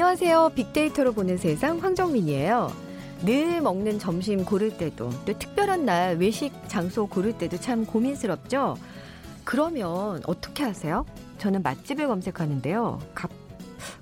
안녕하세요. 빅데이터로 보는 세상 황정민이에요. 늘 먹는 점심 고를 때도 또 특별한 날 외식 장소 고를 때도 참 고민스럽죠. 그러면 어떻게 하세요? 저는 맛집을 검색하는데요. 가,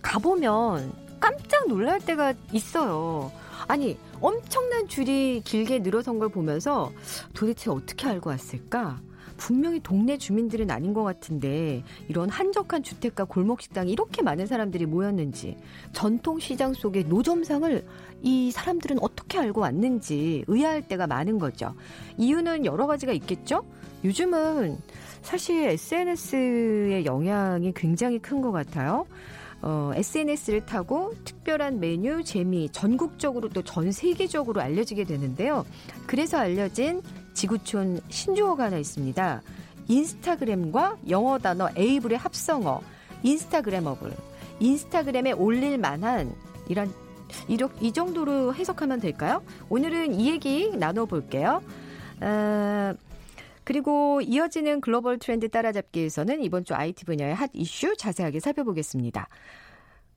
가보면 깜짝 놀랄 때가 있어요. 아니, 엄청난 줄이 길게 늘어선 걸 보면서 도대체 어떻게 알고 왔을까? 분명히 동네 주민들은 아닌 것 같은데 이런 한적한 주택가 골목 식당에 이렇게 많은 사람들이 모였는지 전통 시장 속의 노점상을 이 사람들은 어떻게 알고 왔는지 의아할 때가 많은 거죠. 이유는 여러 가지가 있겠죠? 요즘은 사실 SNS의 영향이 굉장히 큰 것 같아요. 어, SNS를 타고 특별한 메뉴, 재미, 전국적으로 또 전 세계적으로 알려지게 되는데요. 그래서 알려진 지구촌 신조어가 하나 있습니다. 인스타그램과 영어 단어 에이블의 합성어, 인스타그래머블. 인스타그램에 올릴 만한 이런 이 정도로 해석하면 될까요? 오늘은 이 얘기 나눠볼게요. 어, 그리고 이어지는 글로벌 트렌드 따라잡기에서는 이번 주 IT 분야의 핫 이슈 자세하게 살펴보겠습니다.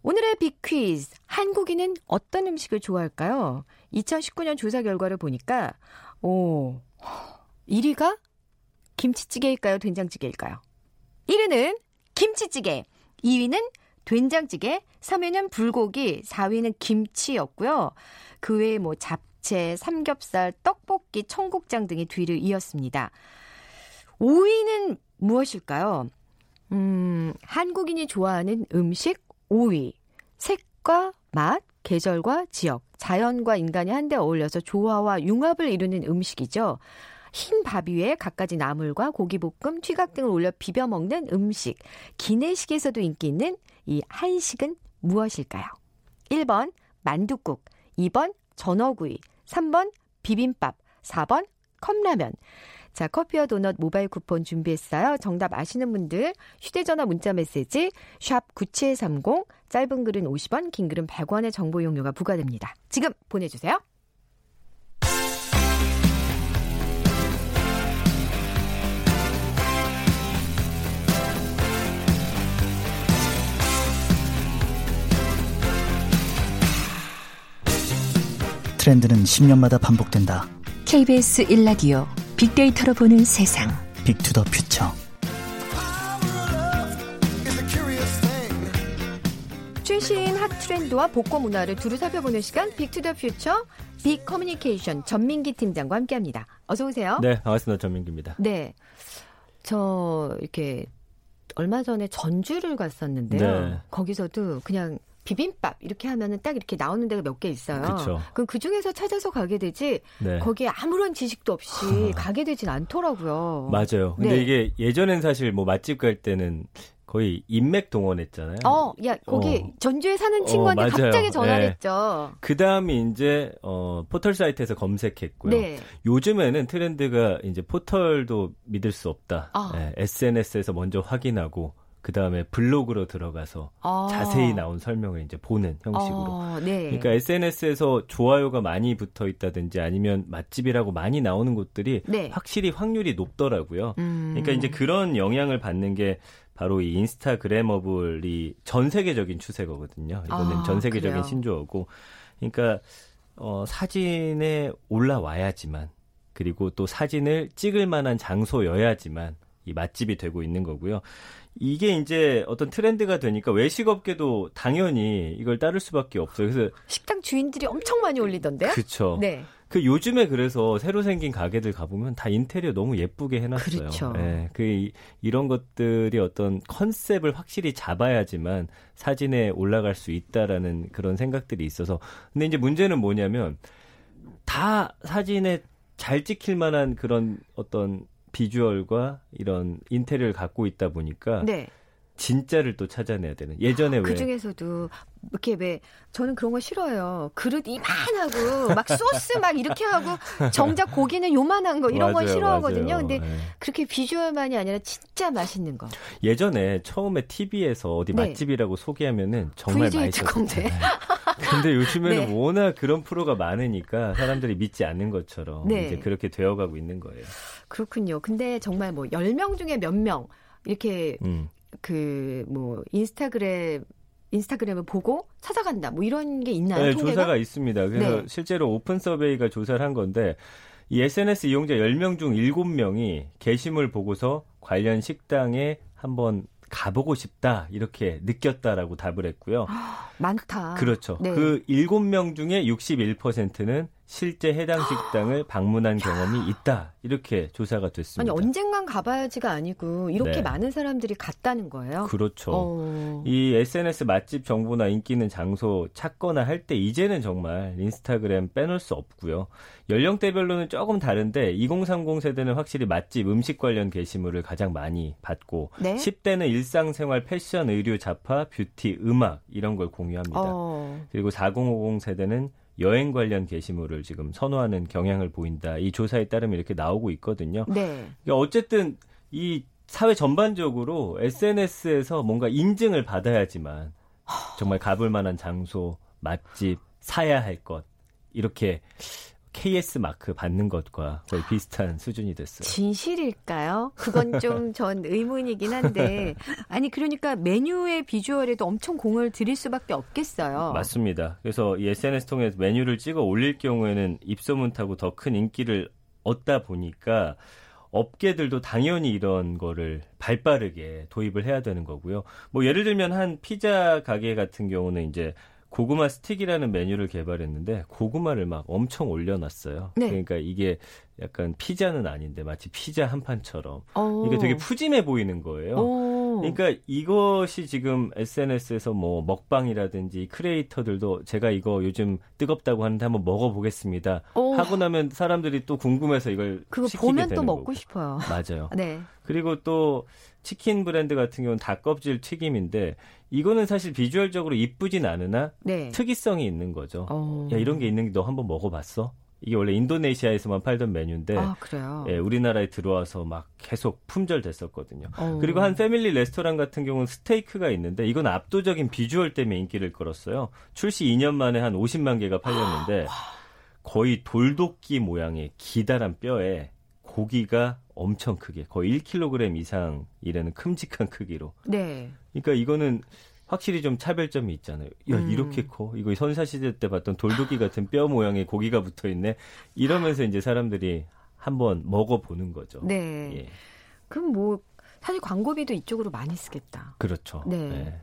오늘의 빅퀴즈. 한국인은 어떤 음식을 좋아할까요? 2019년 조사 결과를 보니까, 오, 1위가 김치찌개일까요? 된장찌개일까요? 1위는 김치찌개, 2위는 된장찌개, 3위는 불고기, 4위는 김치였고요. 그 외에 뭐 잡채, 삼겹살, 떡볶이, 청국장 등이 뒤를 이었습니다. 5위는 무엇일까요? 음, 한국인이 좋아하는 음식 5위. 색과 맛, 계절과 지역, 자연과 인간이 한데 어울려서 조화와 융합을 이루는 음식이죠. 흰 밥 위에 갖가지 나물과 고기볶음, 튀각 등을 올려 비벼 먹는 음식. 기내식에서도 인기 있는 이 한식은 무엇일까요? 1번 만두국, 2번 전어구이, 3번 비빔밥, 4번 컵라면. 자, 커피와 도넛 모바일 쿠폰 준비했어요. 정답 아시는 분들 휴대전화 문자 메시지 샵 9730 짧은 글은 50원, 긴 글은 100원의 정보 이용료가 부과됩니다. 지금 보내주세요. 트렌드는 10년마다 반복된다. KBS 1라디오 빅데이터로 보는 세상. Big to the Future. 최신 핫 트렌드와 복고 문화를 두루 살펴보는 시간 Big to the Future 빅 커뮤니케이션 전민기 팀장과 함께합니다. 어서 오세요. 네, 반갑습니다. 전민기입니다. 네, 저 이렇게 얼마 전에 전주를 갔었는데요. 네. 거기서도 그냥 비빔밥 이렇게 하면은 딱 이렇게 나오는 데가 몇 개 있어요. 그쵸. 그럼 그 중에서 찾아서 가게 되지 네. 거기에 아무런 지식도 없이 가게 되진 않더라고요. 맞아요. 근데 네. 이게 예전엔 사실 뭐 맛집 갈 때는 거의 인맥 동원했잖아요. 어, 야 거기 어. 전주에 사는 친구한테 어, 갑자기 전화를 네. 했죠. 그 다음이 이제 어, 포털 사이트에서 검색했고요. 네. 요즘에는 트렌드가 이제 포털도 믿을 수 없다. 아. 네, SNS에서 먼저 확인하고 그 다음에 블로그로 들어가서 아. 자세히 나온 설명을 이제 보는 형식으로. 아, 네. 그러니까 SNS에서 좋아요가 많이 붙어 있다든지 아니면 맛집이라고 많이 나오는 곳들이 네. 확실히 확률이 높더라고요. 음. 그러니까 이제 그런 영향을 받는 게 바로 이 인스타그래머블이 전 세계적인 추세거든요. 이거는 아, 전 세계적인 그래요? 신조어고. 그러니까 어, 사진에 올라와야지만 그리고 또 사진을 찍을 만한 장소여야지만 이 맛집이 되고 있는 거고요. 이게 이제 어떤 트렌드가 되니까 외식업계도 당연히 이걸 따를 수밖에 없어요. 그래서 식당 주인들이 엄청 많이 올리던데요? 그렇죠. 네. 그 요즘에 그래서 새로 생긴 가게들 가보면 다 인테리어 너무 예쁘게 해놨어요. 그렇죠. 네, 그 이, 이런 것들이 어떤 컨셉을 확실히 잡아야지만 사진에 올라갈 수 있다라는 그런 생각들이 있어서 근데 이제 문제는 뭐냐면 다 사진에 잘 찍힐 만한 그런 어떤 비주얼과 이런 인테리어를 갖고 있다 보니까 네. 진짜를 또 찾아내야 되는 예전에 아, 왜 그 중에서도 이렇게 왜 저는 그런 거 싫어요 그릇 이만하고 막 소스 막 이렇게 하고 정작 고기는 요만한 거 이런 맞아요, 건 싫어하거든요 맞아요. 근데 네. 그렇게 비주얼만이 아니라 진짜 맛있는 거 예전에 처음에 TV에서 어디 네. 맛집이라고 소개하면은 정말 맛있었어요 네. 근데 요즘에는 네. 워낙 그런 프로가 많으니까 사람들이 믿지 않는 것처럼 네. 이제 그렇게 되어가고 있는 거예요. 그렇군요. 근데 정말 뭐 10명 중에 몇 명 이렇게 음. 그 뭐 인스타그램 인스타그램을 보고 찾아간다. 뭐 이런 게 있나요? 네, 통계가? 조사가 있습니다. 그래서 네. 실제로 오픈 서베이가 조사를 한 건데 이 SNS 이용자 10명 중 7명이 게시물 보고서 관련 식당에 한번 가보고 싶다 이렇게 느꼈다라고 답을 했고요. 많다. 그렇죠. 네. 그 7명 중에 61%는 실제 해당 식당을 방문한 경험이 있다. 이렇게 조사가 됐습니다. 아니 언젠간 가봐야지가 아니고 이렇게 네. 많은 사람들이 갔다는 거예요. 그렇죠. 어... 이 SNS 맛집 정보나 인기 있는 장소 찾거나 할 때 이제는 정말 인스타그램 빼놓을 수 없고요. 연령대별로는 조금 다른데 2030 세대는 확실히 맛집 음식 관련 게시물을 가장 많이 받고 네? 10대는 일상생활 패션 의류 잡화 뷰티 음악 이런 걸 공유합니다. 어... 그리고 4050 세대는 여행 관련 게시물을 지금 선호하는 경향을 보인다. 이 조사에 따르면 이렇게 나오고 있거든요. 네. 그러니까 어쨌든 이 사회 전반적으로 SNS에서 뭔가 인증을 받아야지만 정말 가볼 만한 장소, 맛집, 사야 할 것 이렇게 KS 마크 받는 것과 거의 비슷한 수준이 됐어요. 진실일까요? 그건 좀 전 의문이긴 한데 아니 그러니까 메뉴의 비주얼에도 엄청 공을 들일 수밖에 없겠어요. 맞습니다. 그래서 이 SNS 통해서 메뉴를 찍어 올릴 경우에는 입소문 타고 더 큰 인기를 얻다 보니까 업계들도 당연히 이런 거를 발빠르게 도입을 해야 되는 거고요. 뭐 예를 들면 한 피자 가게 같은 경우는 이제 고구마 스틱이라는 메뉴를 개발했는데 고구마를 막 엄청 올려놨어요. 네. 그러니까 이게 약간 피자는 아닌데 마치 피자 한 판처럼 오. 이게 되게 푸짐해 보이는 거예요. 오. 그러니까 이것이 지금 SNS에서 뭐 먹방이라든지 크리에이터들도 제가 이거 요즘 뜨겁다고 하는데 한번 먹어보겠습니다. 오. 하고 나면 사람들이 또 궁금해서 이걸 그거 보면 또 먹고 거고. 싶어요. 맞아요. 네. 그리고 또 치킨 브랜드 같은 경우는 닭껍질 튀김인데 이거는 사실 비주얼적으로 이쁘진 않으나 네. 특이성이 있는 거죠. 어. 야 이런 게 있는 게 너 한번 먹어봤어? 이게 원래 인도네시아에서만 팔던 메뉴인데 아, 예, 우리나라에 들어와서 막 계속 품절됐었거든요. 어. 그리고 한 패밀리 레스토랑 같은 경우는 스테이크가 있는데 이건 압도적인 비주얼 때문에 인기를 끌었어요. 출시 2년 만에 한 50만 개가 팔렸는데 거의 돌도끼 모양의 기다란 뼈에 고기가 엄청 크게 거의 1kg 이상이라는 큼직한 크기로. 네. 그러니까 이거는 확실히 좀 차별점이 있잖아요. 야, 음. 이렇게 커? 이거 선사 시대 때 봤던 돌도끼 같은 뼈 모양의 고기가 붙어 있네. 이러면서 이제 사람들이 한번 먹어 보는 거죠. 네. 예. 그럼 뭐, 사실 광고비도 이쪽으로 많이 쓰겠다. 그렇죠. 네. 네.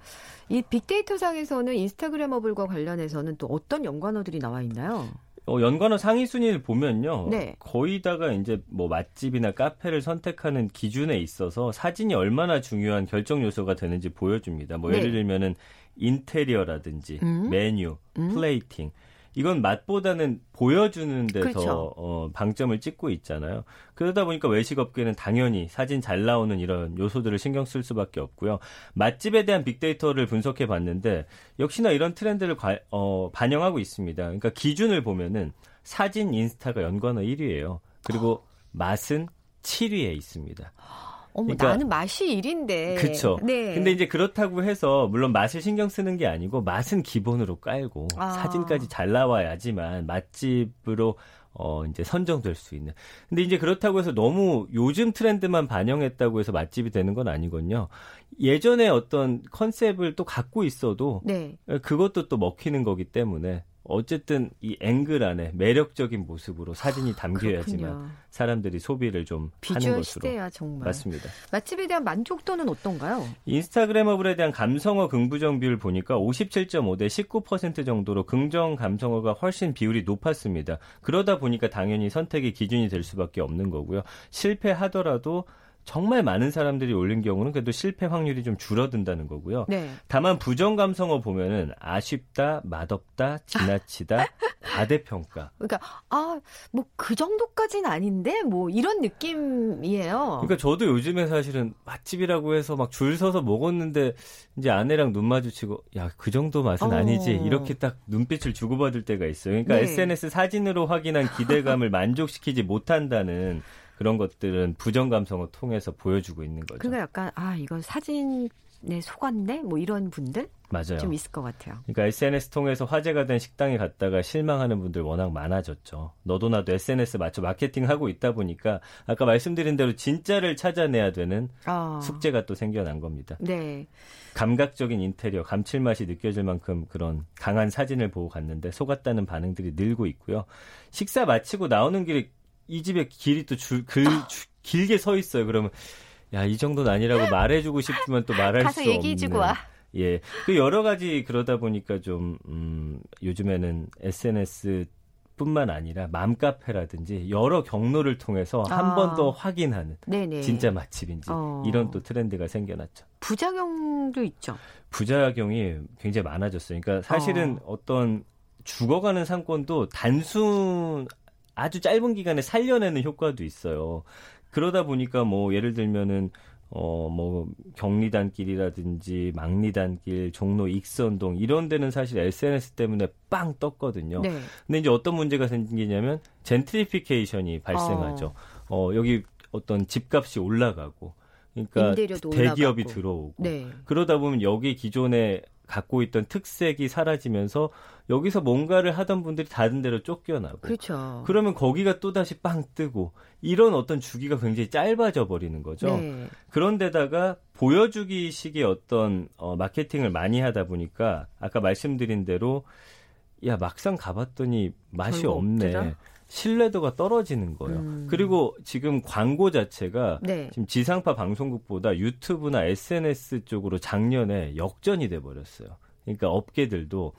이 빅데이터상에서는 인스타그래머블과 관련해서는 또 어떤 연관어들이 나와 있나요? 어, 연관어 상위 순위를 보면요. 네. 거의 다가 이제 뭐 맛집이나 카페를 선택하는 기준에 있어서 사진이 얼마나 중요한 결정 요소가 되는지 보여줍니다. 뭐 네. 예를 들면은 인테리어라든지 음? 메뉴, 음? 플레이팅 이건 맛보다는 보여주는 데서 그렇죠. 어, 방점을 찍고 있잖아요. 그러다 보니까 외식업계는 당연히 사진 잘 나오는 이런 요소들을 신경 쓸 수밖에 없고요. 맛집에 대한 빅데이터를 분석해 봤는데 역시나 이런 트렌드를 과, 어, 반영하고 있습니다. 그러니까 기준을 보면은 사진 인스타가 연관어 1위예요. 그리고 맛은 7위에 있습니다. 어머, 그러니까, 나는 맛이 1인데. 그렇죠. 네. 근데 이제 그렇다고 해서 물론 맛을 신경 쓰는 게 아니고 맛은 기본으로 깔고 아. 사진까지 잘 나와야지만 맛집으로 어, 이제 선정될 수 있는. 근데 이제 그렇다고 해서 너무 요즘 트렌드만 반영했다고 해서 맛집이 되는 건 아니거든요. 예전에 어떤 컨셉을 또 갖고 있어도 네. 그것도 또 먹히는 거기 때문에 어쨌든 이 앵글 안에 매력적인 모습으로 사진이 담겨야지만 아, 사람들이 소비를 좀 하는 것으로 시대야. 맞습니다. 맛집에 대한 만족도는 어떤가요? 인스타그래머블에 대한 감성어 긍부정 비율 보니까 57.5 대 19% 정도로 긍정 감성어가 훨씬 비율이 높았습니다. 그러다 보니까 당연히 선택의 기준이 될 수밖에 없는 거고요. 실패하더라도 정말 많은 사람들이 올린 경우는 그래도 실패 확률이 좀 줄어든다는 거고요. 네. 다만 부정 감성어 보면은 아쉽다, 맛없다, 지나치다, 과대평가. 그러니까 아 뭐 그 정도까지는 아닌데 뭐 이런 느낌이에요. 그러니까 저도 요즘에 사실은 맛집이라고 해서 막 줄 서서 먹었는데 이제 아내랑 눈 마주치고 야 그 정도 맛은 어. 아니지 이렇게 딱 눈빛을 주고받을 때가 있어요. 그러니까 네. SNS 사진으로 확인한 기대감을 만족시키지 못한다는. 그런 것들은 부정 감성을 통해서 보여주고 있는 거죠. 그러니까 약간 아 이건 사진 네, 속았네? 뭐 이런 분들? 맞아요. 좀 있을 것 같아요. 그러니까 SNS 통해서 화제가 된 식당에 갔다가 실망하는 분들 워낙 많아졌죠. 너도 나도 SNS 맞춰 마케팅 하고 있다 보니까 아까 말씀드린 대로 진짜를 찾아내야 되는 아. 숙제가 또 생겨난 겁니다. 네. 감각적인 인테리어, 감칠맛이 느껴질 만큼 그런 강한 사진을 보고 갔는데 속았다는 반응들이 늘고 있고요. 식사 마치고 나오는 길에 이 집에 길이 또 줄, 글, 줄, 길게 서 있어요. 그러면 야, 이 정도는 아니라고 말해주고 싶지만 또 말할 수 없는. 얘기해주고 와. 예. 그 여러 가지 그러다 보니까 좀, 음, 요즘에는 SNS 뿐만 아니라 맘카페라든지 여러 경로를 통해서 한 아. 번더 확인하는 네네. 진짜 맛집인지 어. 이런 또 트렌드가 생겨났죠. 부작용도 있죠. 부작용이 굉장히 많아졌어요. 그러니까 사실은 어. 떤 죽어가는 상권도 단순 아주 짧은 기간에 살려내는 효과도 있어요. 그러다 보니까 뭐 예를 들면은 어, 뭐, 경리단길이라든지 망리단길, 종로 익선동 이런 데는 사실 SNS 때문에 빵 떴거든요. 네. 근데 이제 어떤 문제가 생기냐면 젠트리피케이션이 발생하죠. 어, 어 여기 어떤 집값이 올라가고 그러니까 대기업이 올라가고. 들어오고 네. 그러다 보면 여기 기존에 갖고 있던 특색이 사라지면서 여기서 뭔가를 하던 분들이 다른 데로 쫓겨나고 그렇죠. 그러면 거기가 또 다시 빵 뜨고 이런 어떤 주기가 굉장히 짧아져 버리는 거죠. 네. 그런데다가 보여주기식의 어떤 어, 마케팅을 많이 하다 보니까 아까 말씀드린 대로 야 막상 가봤더니 맛이 없네. 없더라? 신뢰도가 떨어지는 거예요. 음. 그리고 지금 광고 자체가 네. 지금 지상파 방송국보다 유튜브나 SNS 쪽으로 작년에 역전이 돼 버렸어요. 그러니까 업계들도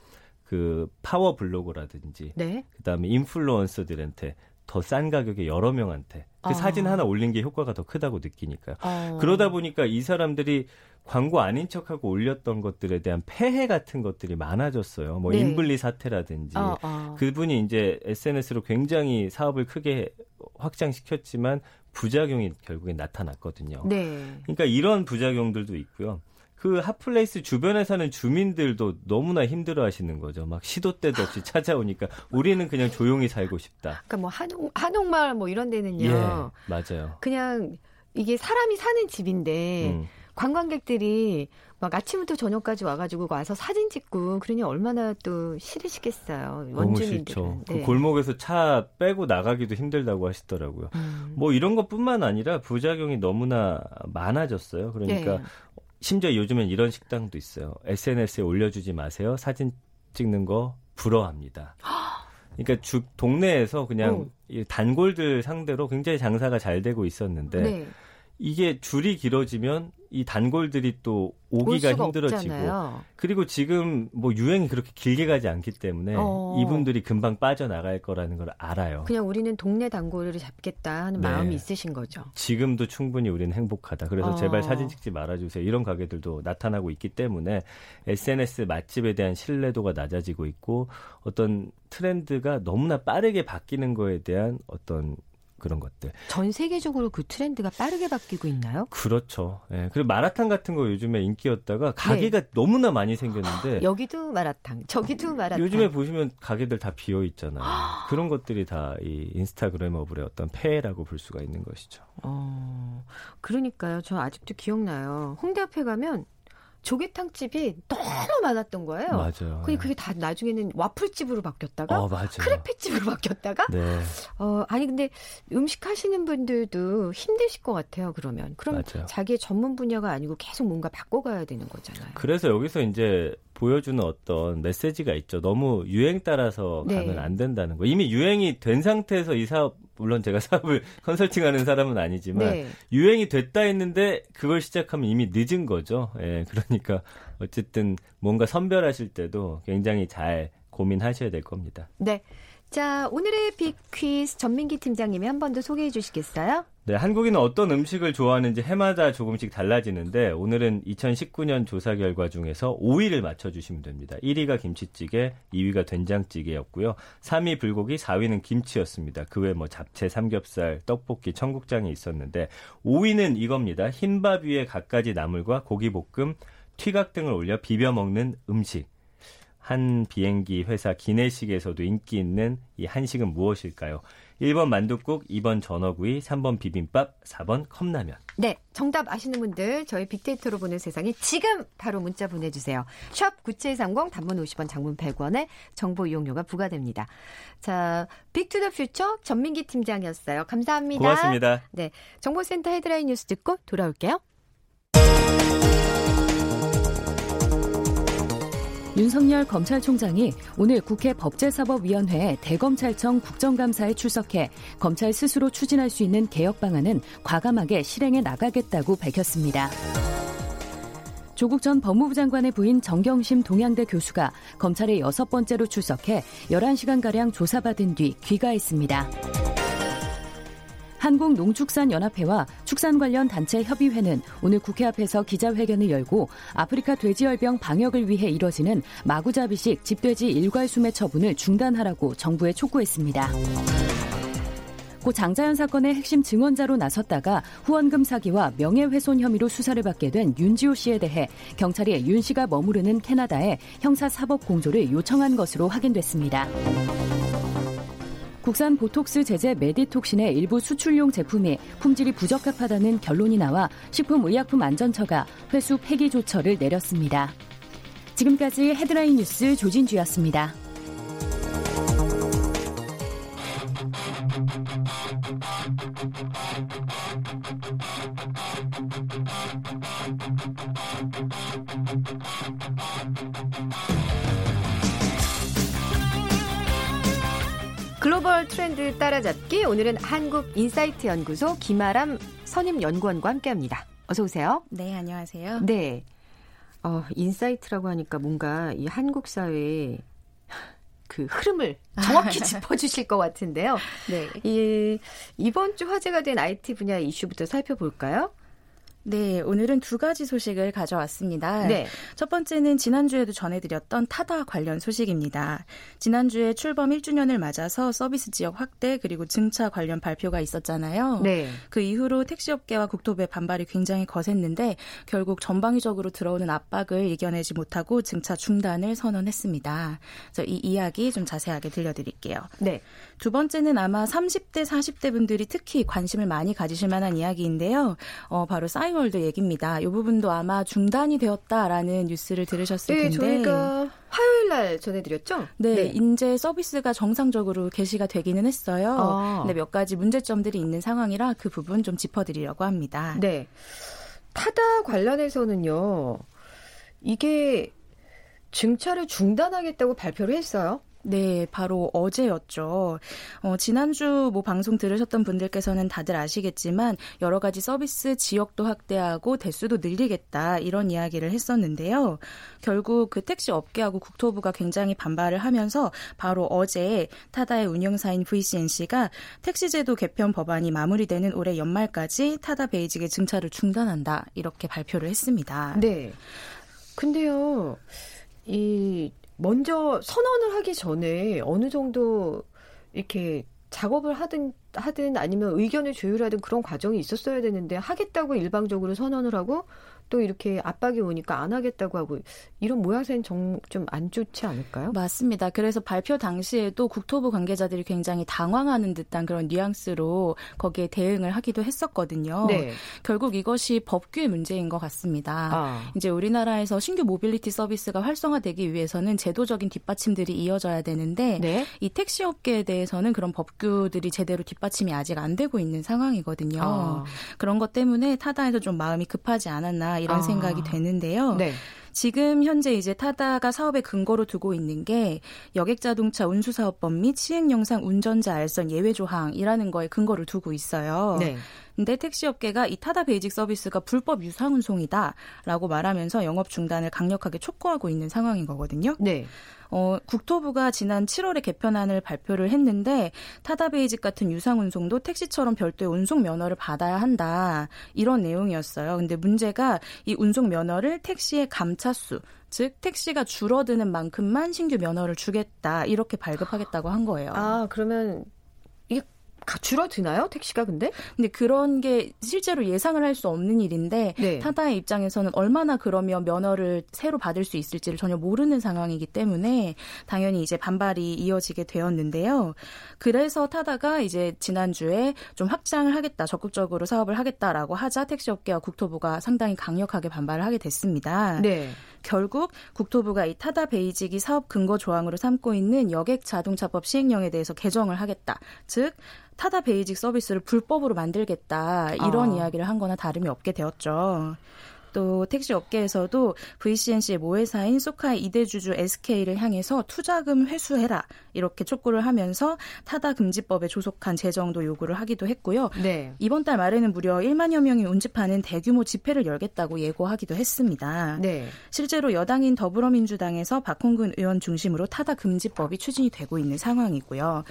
그 파워 블로그라든지 네? 그다음에 인플루언서들한테 더 싼 가격에 여러 명한테 그 아. 사진 하나 올린 게 효과가 더 크다고 느끼니까요. 아. 그러다 보니까 이 사람들이 광고 아닌 척하고 올렸던 것들에 대한 폐해 같은 것들이 많아졌어요. 뭐 네. 임블리 사태라든지 어, 어. 그분이 이제 SNS로 굉장히 사업을 크게 확장시켰지만 부작용이 결국에 나타났거든요. 네. 그러니까 이런 부작용들도 있고요. 그 핫플레이스 주변에 사는 주민들도 너무나 힘들어 하시는 거죠. 막 시도 때도 없이 찾아오니까 우리는 그냥 조용히 살고 싶다. 그러니까 뭐 한옥, 한옥마을 뭐 이런 데는요. 예, 맞아요. 그냥 이게 사람이 사는 집인데 음. 관광객들이 막 아침부터 저녁까지 와가지고 와서 사진 찍고 그러니 얼마나 또 싫으시겠어요. 너무 싫죠. 그 네. 그 골목에서 차 빼고 나가기도 힘들다고 하시더라고요. 음. 뭐 이런 것뿐만 아니라 부작용이 너무나 많아졌어요. 그러니까 네. 심지어 요즘엔 이런 식당도 있어요. SNS에 올려주지 마세요. 사진 찍는 거 부러워합니다. 그러니까 주 동네에서 그냥 오. 단골들 상대로 굉장히 장사가 잘 되고 있었는데 네. 이게 줄이 길어지면 이 단골들이 또 오기가 힘들어지고 없잖아요. 그리고 지금 뭐 유행이 그렇게 길게 가지 않기 때문에 어. 이분들이 금방 빠져나갈 거라는 걸 알아요. 그냥 우리는 동네 단골을 잡겠다 하는 네. 마음이 있으신 거죠. 지금도 충분히 우리는 행복하다. 그래서 어. 제발 사진 찍지 말아주세요. 이런 가게들도 나타나고 있기 때문에 SNS 맛집에 대한 신뢰도가 낮아지고 있고 어떤 트렌드가 너무나 빠르게 바뀌는 거에 대한 어떤 그런 것들. 전 세계적으로 그 트렌드가 빠르게 바뀌고 있나요? 그렇죠. 예. 그리고 마라탕 같은 거 요즘에 인기였다가 가게가 네. 너무나 많이 생겼는데 여기도 마라탕, 저기도 마라탕. 요즘에 보시면 가게들 다 비어 있잖아요. 그런 것들이 다 이 인스타그램 어블의 어떤 폐해라고 볼 수가 있는 것이죠. 어. 그러니까요. 저 아직도 기억나요. 홍대 앞에 가면 조개탕집이 너무 많았던 거예요. 맞아요. 근데 그게 다 나중에는 와플집으로 바뀌었다가 어, 크레페집으로 바뀌었다가 네. 어 아니 근데 음식 하시는 분들도 힘드실 것 같아요. 그러면 그럼 맞아요. 자기의 전문 분야가 아니고 계속 뭔가 바꿔 가야 되는 거잖아요. 그래서 여기서 이제 보여주는 어떤 메시지가 있죠. 너무 유행 따라서 네. 가면 안 된다는 거. 이미 유행이 된 상태에서 이 사업 물론 제가 사업을 컨설팅하는 사람은 아니지만 네. 유행이 됐다 했는데 그걸 시작하면 이미 늦은 거죠. 예, 그러니까 어쨌든 뭔가 선별하실 때도 굉장히 잘 고민하셔야 될 겁니다. 네. 자, 오늘의 빅퀴즈 전민기 팀장님이 한 번 더 소개해 주시겠어요? 네, 한국인은 어떤 음식을 좋아하는지 해마다 조금씩 달라지는데 오늘은 2019년 조사 결과 중에서 5위를 맞춰 주시면 됩니다. 1위가 김치찌개, 2위가 된장찌개였고요. 3위 불고기, 4위는 김치였습니다. 그 외 뭐 잡채, 삼겹살, 떡볶이, 청국장이 있었는데 5위는 이겁니다. 흰밥 위에 갖가지 나물과 고기 볶음, 튀각 등을 올려 비벼 먹는 음식. 한 비행기 회사 기내식에서도 인기 있는 이 한식은 무엇일까요? 1번 만둣국, 2번 전어구이, 3번 비빔밥, 4번 컵라면. 네, 정답 아시는 분들 저희 빅데이터로 보는 세상에 지금 바로 문자 보내주세요. 샵 9730 단문 50원 장문 100원에 정보 이용료가 부과됩니다. 자, 빅투더퓨처 전민기 팀장이었어요. 감사합니다. 고맙습니다. 네, 정보센터 헤드라인 뉴스 듣고 돌아올게요. 윤석열 검찰총장이 오늘 국회 법제사법위원회 대검찰청 국정감사에 출석해 검찰 스스로 추진할 수 있는 개혁 방안은 과감하게 실행해 나가겠다고 밝혔습니다. 조국 전 법무부 장관의 부인 정경심 동양대 교수가 검찰에 여섯 번째로 출석해 11시간가량 조사받은 뒤 귀가했습니다. 한국농축산연합회와 축산 관련 단체 협의회는 오늘 국회 앞에서 기자회견을 열고 아프리카 돼지열병 방역을 위해 이뤄지는 마구잡이식 집돼지 일괄 수매 처분을 중단하라고 정부에 촉구했습니다. 고 장자연 사건의 핵심 증언자로 나섰다가 후원금 사기와 명예훼손 혐의로 수사를 받게 된 윤지호 씨에 대해 경찰이 윤 씨가 머무르는 캐나다에 형사사법 공조를 요청한 것으로 확인됐습니다. 국산 보톡스 제제 메디톡신의 일부 수출용 제품이 품질이 부적합하다는 결론이 나와 식품의약품안전처가 회수 폐기 조처를 내렸습니다. 지금까지 헤드라인 뉴스 조진주였습니다. 글로벌 트렌드 따라잡기 오늘은 한국 인사이트 연구소 김아람 선임 연구원과 함께합니다. 어서 오세요. 네, 안녕하세요. 네. 어, 인사이트라고 하니까 뭔가 이 한국 사회의 그 흐름을 정확히 짚어주실 것 같은데요. 네. 이, 이번 주 화제가 된 IT 분야 이슈부터 살펴볼까요? 네, 오늘은 두 가지 소식을 가져왔습니다. 네. 첫 번째는 지난주에도 전해드렸던 타다 관련 소식입니다. 지난주에 출범 1주년을 맞아서 서비스 지역 확대 그리고 증차 관련 발표가 있었잖아요. 네. 그 이후로 택시업계와 국토부의 반발이 굉장히 거셌는데 결국 전방위적으로 들어오는 압박을 이겨내지 못하고 증차 중단을 선언했습니다. 그래서 이 이야기 좀 자세하게 들려드릴게요. 네. 두 번째는 아마 30대, 40대 분들이 특히 관심을 많이 가지실 만한 이야기인데요. 어, 바로 사이 사이월드 얘기입니다. 이 부분도 아마 중단이 되었다라는 뉴스를 들으셨을 네, 텐데 저희가 화요일 날 전해드렸죠? 네, 네, 이제 서비스가 정상적으로 개시가 되기는 했어요. 아. 근데 몇 가지 문제점들이 있는 상황이라 그 부분 좀 짚어드리려고 합니다. 네. 타다 관련해서는요, 이게 증차를 중단하겠다고 발표를 했어요. 네, 바로 어제였죠. 어, 지난주 뭐 방송 들으셨던 분들께서는 다들 아시겠지만 여러 가지 서비스 지역도 확대하고 대수도 늘리겠다 이런 이야기를 했었는데요. 결국 그 택시 업계하고 국토부가 굉장히 반발을 하면서 바로 어제 타다의 운영사인 VCNC가 택시제도 개편 법안이 마무리되는 올해 연말까지 타다 베이직의 증차를 중단한다 이렇게 발표를 했습니다. 네. 근데요. 이 먼저 선언을 하기 전에 어느 정도 이렇게 작업을 하든 하든 아니면 의견을 조율하든 그런 과정이 있었어야 되는데 하겠다고 일방적으로 선언을 하고 또 이렇게 압박이 오니까 안 하겠다고 하고 이런 모양새는 좀 안 좋지 않을까요? 맞습니다. 그래서 발표 당시에도 국토부 관계자들이 굉장히 당황하는 듯한 그런 뉘앙스로 거기에 대응을 하기도 했었거든요. 네. 결국 이것이 법규의 문제인 것 같습니다. 아. 이제 우리나라에서 신규 모빌리티 서비스가 활성화되기 위해서는 제도적인 뒷받침들이 이어져야 되는데 네. 이 택시 업계에 대해서는 그런 법규들이 제대로 뒷받침이 아직 안 되고 있는 상황이거든요. 아. 그런 것 때문에 타다에서 좀 마음이 급하지 않았나 이런 아. 생각이 되는데요. 네. 지금 현재 이제 타다가 사업의 근거로 두고 있는 게 여객자동차 운수사업법 및 시행령상 운전자 알선 예외 조항이라는 거에 근거를 두고 있어요. 네. 근데 택시업계가 이 타다 베이직 서비스가 불법 유상 운송이다라고 말하면서 영업 중단을 강력하게 촉구하고 있는 상황인 거거든요. 네. 어, 국토부가 지난 7월에 개편안을 발표를 했는데 타다 베이직 같은 유상 운송도 택시처럼 별도의 운송 면허를 받아야 한다. 이런 내용이었어요. 근데 문제가 이 운송 면허를 택시의 감차수 즉 택시가 줄어드는 만큼만 신규 면허를 주겠다 이렇게 발급하겠다고 한 거예요. 아 그러면 이게 줄어드나요? 택시가 근데? 근데 그런 게 실제로 예상을 할 수 없는 일인데 네. 타다의 입장에서는 얼마나 그러면 면허를 새로 받을 수 있을지를 전혀 모르는 상황이기 때문에 당연히 이제 반발이 이어지게 되었는데요. 그래서 타다가 이제 지난주에 좀 확장을 하겠다, 적극적으로 사업을 하겠다라고 하자 택시업계와 국토부가 상당히 강력하게 반발을 하게 됐습니다. 네. 결국 국토부가 이 타다 베이직이 사업 근거 조항으로 삼고 있는 여객 자동차법 시행령에 대해서 개정을 하겠다. 즉 타다 베이직 서비스를 불법으로 만들겠다. 이런 아. 이야기를 한 거나 다름이 없게 되었죠. 또 택시 업계에서도 VCNC의 모회사인 쏘카의 이대주주 SK를 향해서 투자금 회수해라 이렇게 촉구를 하면서 타다 금지법에 조속한 제정도 요구를 하기도 했고요. 네. 이번 달 말에는 무려 1만여 명이 운집하는 대규모 집회를 열겠다고 예고하기도 했습니다. 네. 실제로 여당인 더불어민주당에서 박홍근 의원 중심으로 타다 금지법이 추진이 되고 있는 상황이고요.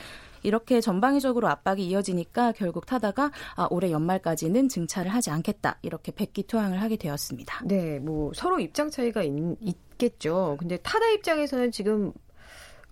이렇게 전방위적으로 압박이 이어지니까 결국 타다가 아, 올해 연말까지는 증차를 하지 않겠다 이렇게 백기투항을 하게 되었습니다. 네, 뭐 서로 입장 차이가 있, 있겠죠. 근데 타다 입장에서는 지금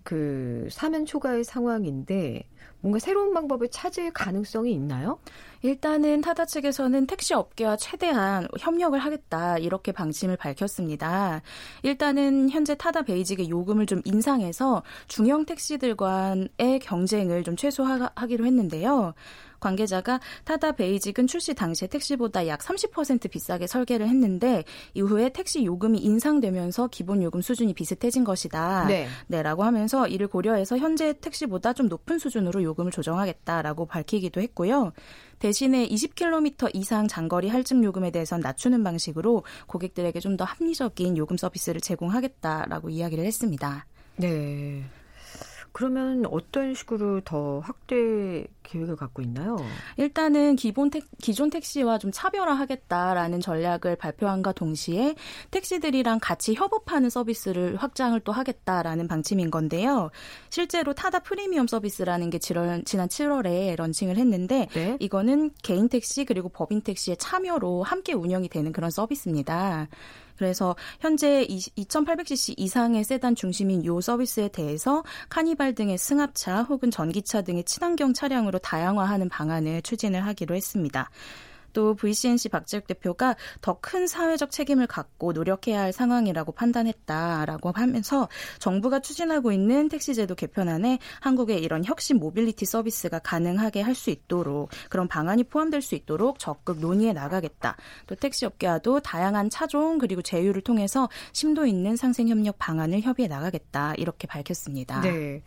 그 사면 초과의 상황인데 뭔가 새로운 방법을 찾을 가능성이 있나요? 일단은 타다 측에서는 택시 업계와 최대한 협력을 하겠다 이렇게 방침을 밝혔습니다. 일단은 현재 타다 베이직의 요금을 좀 인상해서 중형 택시들과의 경쟁을 좀 최소화하기로 했는데요. 관계자가 타다 베이직은 출시 당시에 택시보다 약 30% 비싸게 설계를 했는데 이후에 택시 요금이 인상되면서 기본 요금 수준이 비슷해진 것이다. 네. 네라고 하면서 이를 고려해서 현재 택시보다 좀 높은 수준으로 요금을 조정하겠다라고 밝히기도 했고요. 대신에 20km 이상 장거리 할증 요금에 대해선 낮추는 방식으로 고객들에게 좀 더 합리적인 요금 서비스를 제공하겠다라고 이야기를 했습니다. 네. 그러면 어떤 식으로 더 확대 계획을 갖고 있나요? 일단은 기본 택, 기존 택시와 좀 차별화하겠다라는 전략을 발표한과 동시에 택시들이랑 같이 협업하는 서비스를 확장을 또 하겠다라는 방침인 건데요. 실제로 타다 프리미엄 서비스라는 게 지난 7월에 런칭을 했는데 네? 이거는 개인 택시 그리고 법인 택시의 참여로 함께 운영이 되는 그런 서비스입니다. 그래서 현재 2,800cc 이상의 세단 중심인 요 서비스에 대해서 카니발 등의 승합차 혹은 전기차 등의 친환경 차량으로 다양화하는 방안을 추진을 하기로 했습니다. 또 VCNC 박재욱 대표가 더 큰 사회적 책임을 갖고 노력해야 할 상황이라고 판단했다라고 하면서 정부가 추진하고 있는 택시제도 개편안에 한국의 이런 혁신 모빌리티 서비스가 가능하게 할 수 있도록 그런 방안이 포함될 수 있도록 적극 논의해 나가겠다. 또 택시 업계와도 다양한 차종 그리고 제휴를 통해서 심도 있는 상생 협력 방안을 협의해 나가겠다. 이렇게 밝혔습니다. 네.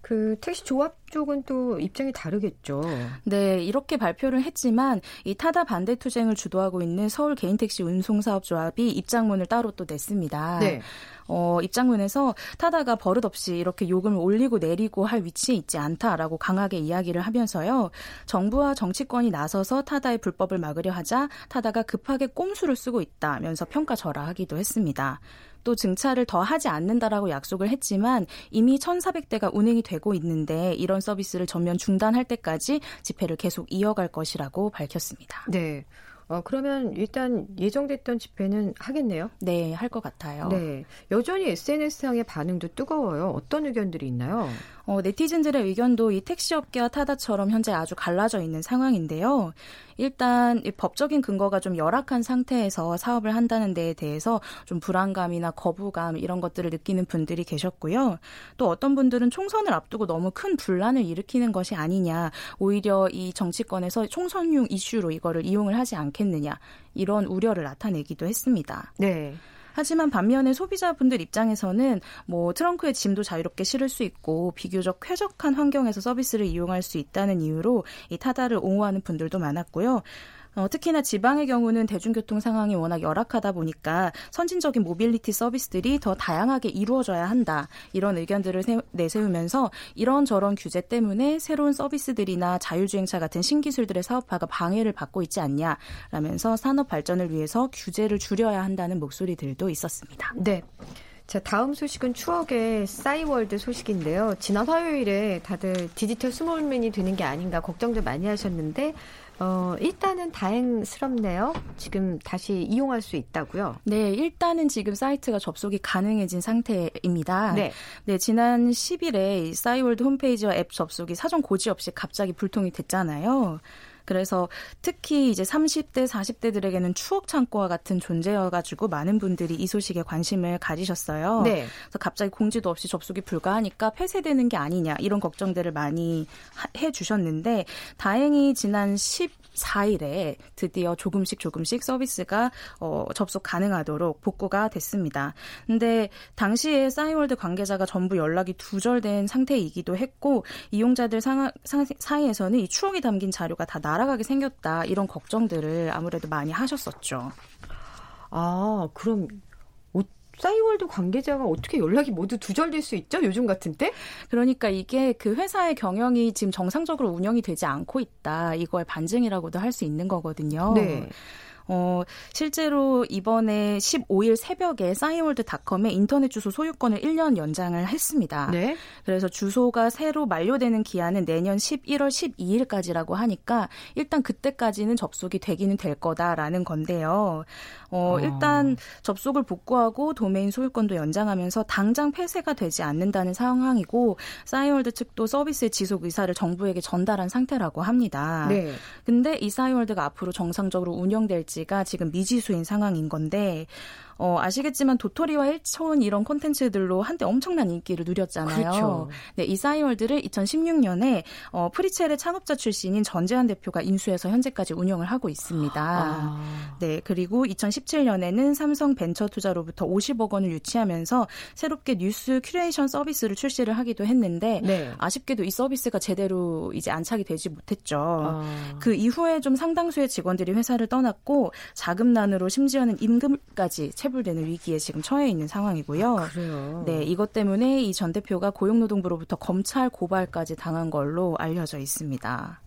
그 택시 조합 쪽은 또 입장이 다르겠죠. 네, 이렇게 발표를 했지만 이 타다 반대 투쟁을 주도하고 있는 서울 개인 택시 운송 사업 조합이 입장문을 따로 또 냈습니다. 네. 어, 입장문에서 타다가 버릇없이 이렇게 요금을 올리고 내리고 할 위치에 있지 않다라고 강하게 이야기를 하면서요. 정부와 정치권이 나서서 타다의 불법을 막으려 하자 타다가 급하게 꼼수를 쓰고 있다면서 평가절하하기도 했습니다. 또 증차를 더 하지 않는다라고 약속을 했지만 이미 1,400대가 운행이 되고 있는데 이런 서비스를 전면 중단할 때까지 집회를 계속 이어갈 것이라고 밝혔습니다. 네. 어, 그러면 일단 예정됐던 집회는 하겠네요? 네, 할 것 같아요. 네. 여전히 SNS상의 반응도 뜨거워요. 어떤 의견들이 있나요? 어, 네티즌들의 의견도 이 택시업계와 타다처럼 현재 아주 갈라져 있는 상황인데요. 일단 이 법적인 근거가 좀 열악한 상태에서 사업을 한다는 데에 대해서 좀 불안감이나 거부감 이런 것들을 느끼는 분들이 계셨고요. 또 어떤 분들은 총선을 앞두고 너무 큰 분란을 일으키는 것이 아니냐, 오히려 이 정치권에서 총선용 이슈로 이거를 이용을 하지 않겠느냐 이런 우려를 나타내기도 했습니다. 네. 하지만 반면에 소비자분들 입장에서는 뭐 트렁크에 짐도 자유롭게 실을 수 있고 비교적 쾌적한 환경에서 서비스를 이용할 수 있다는 이유로 이 타다를 옹호하는 분들도 많았고요. 어, 특히나 지방의 경우는 대중교통 상황이 워낙 열악하다 보니까 선진적인 모빌리티 서비스들이 더 다양하게 이루어져야 한다. 이런 의견들을 세, 내세우면서 이런저런 규제 때문에 새로운 서비스들이나 자율주행차 같은 신기술들의 사업화가 방해를 받고 있지 않냐라면서 산업 발전을 위해서 규제를 줄여야 한다는 목소리들도 있었습니다. 네. 자, 다음 소식은 추억의 싸이월드 소식인데요. 지난 화요일에 다들 디지털 수몰민이 되는 게 아닌가 걱정들 많이 하셨는데 어, 일단은 다행스럽네요. 지금 다시 이용할 수 있다고요? 네, 일단은 지금 사이트가 접속이 가능해진 상태입니다. 네. 네, 지난 10일에 싸이월드 홈페이지와 앱 접속이 사전 고지 없이 갑자기 불통이 됐잖아요. 그래서 특히 이제 30대, 40대들에게는 추억 창고와 같은 존재여가지고 많은 분들이 이 소식에 관심을 가지셨어요. 네. 그래서 갑자기 공지도 없이 접속이 불가하니까 폐쇄되는 게 아니냐 이런 걱정들을 많이 해 주셨는데 다행히 지난 14일에 드디어 조금씩 조금씩 서비스가 어, 접속 가능하도록 복구가 됐습니다. 근데 당시에 싸이월드 관계자가 전부 연락이 두절된 상태이기도 했고 이용자들 상, 상, 사이에서는 이 추억이 담긴 자료가 다 나. 날아가게 생겼다 이런 걱정들을 아무래도 많이 하셨었죠. 아 그럼 싸이월드 관계자가 어떻게 연락이 모두 두절될 수 있죠? 요즘 같은 때? 그러니까 이게 그 회사의 경영이 지금 정상적으로 운영이 되지 않고 있다. 이거의 반증이라고도 할 수 있는 거거든요. 네. 어, 실제로 이번에 15일 새벽에 싸이월드닷컴의 인터넷 주소 소유권을 1년 연장을 했습니다. 네. 그래서 주소가 새로 만료되는 기한은 내년 11월 12일까지라고 하니까 일단 그때까지는 접속이 되기는 될 거다라는 건데요. 어, 아. 일단 접속을 복구하고 도메인 소유권도 연장하면서 당장 폐쇄가 되지 않는다는 상황이고 싸이월드 측도 서비스의 지속 의사를 정부에게 전달한 상태라고 합니다. 네. 근데 이 싸이월드가 앞으로 정상적으로 운영될지 가지가 지금 미지수인 상황인 건데 어, 아시겠지만 도토리와 일촌 이런 콘텐츠들로 한때 엄청난 인기를 누렸잖아요. 그렇죠. 네, 이 싸이월드를 2016년에 어, 프리첼의 창업자 출신인 전제완 대표가 인수해서 현재까지 운영을 하고 있습니다. 아. 네, 그리고 2017년에는 삼성 벤처 투자로부터 50억 원을 유치하면서 새롭게 뉴스 큐레이션 서비스를 출시를 하기도 했는데 네. 아쉽게도 이 서비스가 제대로 이제 안착이 되지 못했죠. 아. 그 이후에 좀 상당수의 직원들이 회사를 떠났고 자금난으로 심지어는 임금까지 채 체불되는 위기에 지금 처해 있는 상황이고요. 아, 그래요. 네, 이것 때문에 이 전 대표가 고용노동부로부터 검찰 고발까지 당한 걸로 알려져 있습니다.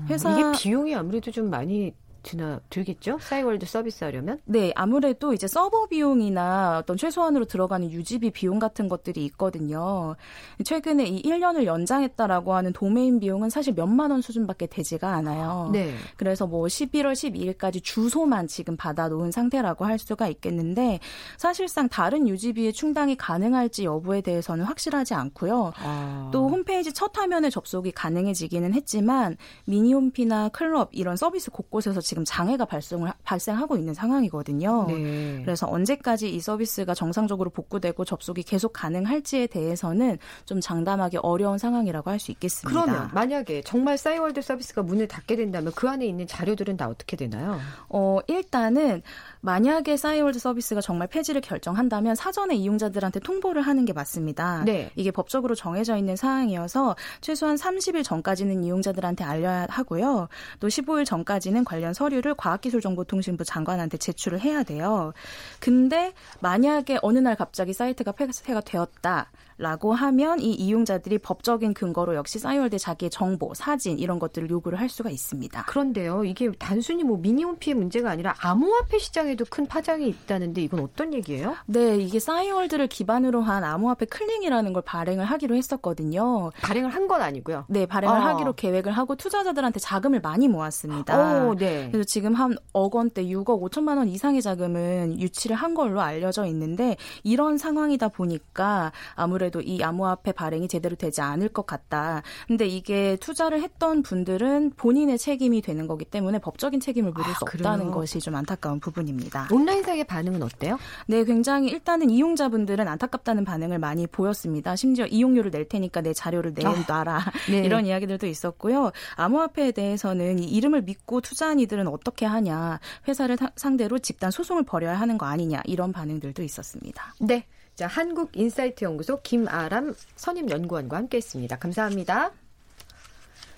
음, 회사 이게 비용이 아무래도 좀 많이 드나 들겠죠? 싸이월드 서비스 하려면? 네, 아무래도 이제 서버 비용이나 어떤 최소한으로 들어가는 유지비 비용 같은 것들이 있거든요. 최근에 이 1년을 연장했다라고 하는 도메인 비용은 사실 몇만 원 수준밖에 되지가 않아요. 네. 그래서 뭐 11월 12일까지 주소만 지금 받아 놓은 상태라고 할 수가 있겠는데 사실상 다른 유지비의 충당이 가능할지 여부에 대해서는 확실하지 않고요. 아. 또 홈페이지 첫 화면에 접속이 가능해지기는 했지만 미니홈피나 클럽 이런 서비스 곳곳에서 지금 지금 장애가 발생을 발생하고 있는 상황이거든요. 네. 그래서 언제까지 이 서비스가 정상적으로 복구되고 접속이 계속 가능할지에 대해서는 좀 장담하기 어려운 상황이라고 할 수 있겠습니다. 그러면 만약에 정말 싸이월드 서비스가 문을 닫게 된다면 그 안에 있는 자료들은 다 어떻게 되나요? 어, 일단은 만약에 싸이월드 서비스가 정말 폐지를 결정한다면 사전에 이용자들한테 통보를 하는 게 맞습니다. 네. 이게 법적으로 정해져 있는 사항이어서 최소한 30일 전까지는 이용자들한테 알려야 하고요. 또 15일 전까지는 관련 서 서류를 과학기술정보통신부 장관한테 제출을 해야 돼요. 근데 만약에 어느 날 갑자기 사이트가 폐쇄가 되었다. 라고 하면 이 이용자들이 법적인 근거로 역시 싸이월드 자기의 정보, 사진 이런 것들을 요구를 할 수가 있습니다. 그런데요. 이게 단순히 뭐 미니홈피의 문제가 아니라 암호화폐 시장에도 큰 파장이 있다는데 이건 어떤 얘기예요? 네, 이게 싸이월드를 기반으로 한 암호화폐 클링이라는 걸 발행을 하기로 했었거든요. 발행을 한 건 아니고요. 네, 발행을 어. 하기로 계획을 하고 투자자들한테 자금을 많이 모았습니다. 오, 네. 그래서 지금 한 억 원대 6억 5천만 원 이상의 자금은 유치를 한 걸로 알려져 있는데 이런 상황이다 보니까 아무래도 아무래도 이 암호화폐 발행이 제대로 되지 않을 것 같다. 근데 이게 투자를 했던 분들은 본인의 책임이 되는 거기 때문에 법적인 책임을 물을 아, 수 없다는 것이 좀 안타까운 부분입니다. 온라인상의 반응은 어때요? 네, 굉장히 일단은 이용자분들은 안타깝다는 반응을 많이 보였습니다. 심지어 이용료를 낼 테니까 내 자료를 내놔라. 아, 네. 이런 이야기들도 있었고요. 암호화폐에 대해서는 이 이름을 믿고 투자한 이들은 어떻게 하냐. 회사를 상대로 집단 소송을 벌여야 하는 거 아니냐. 이런 반응들도 있었습니다. 네. 자, 한국인사이트 연구소 김아람 선임 연구원과 함께했습니다. 감사합니다.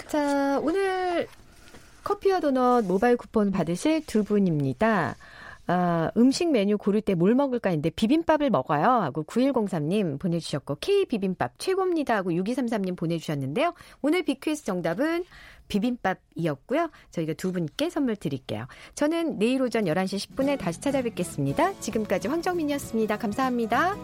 자, 오늘 커피와 도넛 모바일 쿠폰 받으실 두 분입니다. 아, 음식 메뉴 고를 때 뭘 먹을까 했는데 비빔밥을 먹어요 하고 9103님 보내주셨고 K 비빔밥 최고입니다 하고 6233님 보내주셨는데요. 오늘 비퀴즈 정답은 비빔밥이었고요. 저희가 두 분께 선물 드릴게요. 저는 내일 오전 11시 10분에 다시 찾아뵙겠습니다. 지금까지 황정민이었습니다. 감사합니다.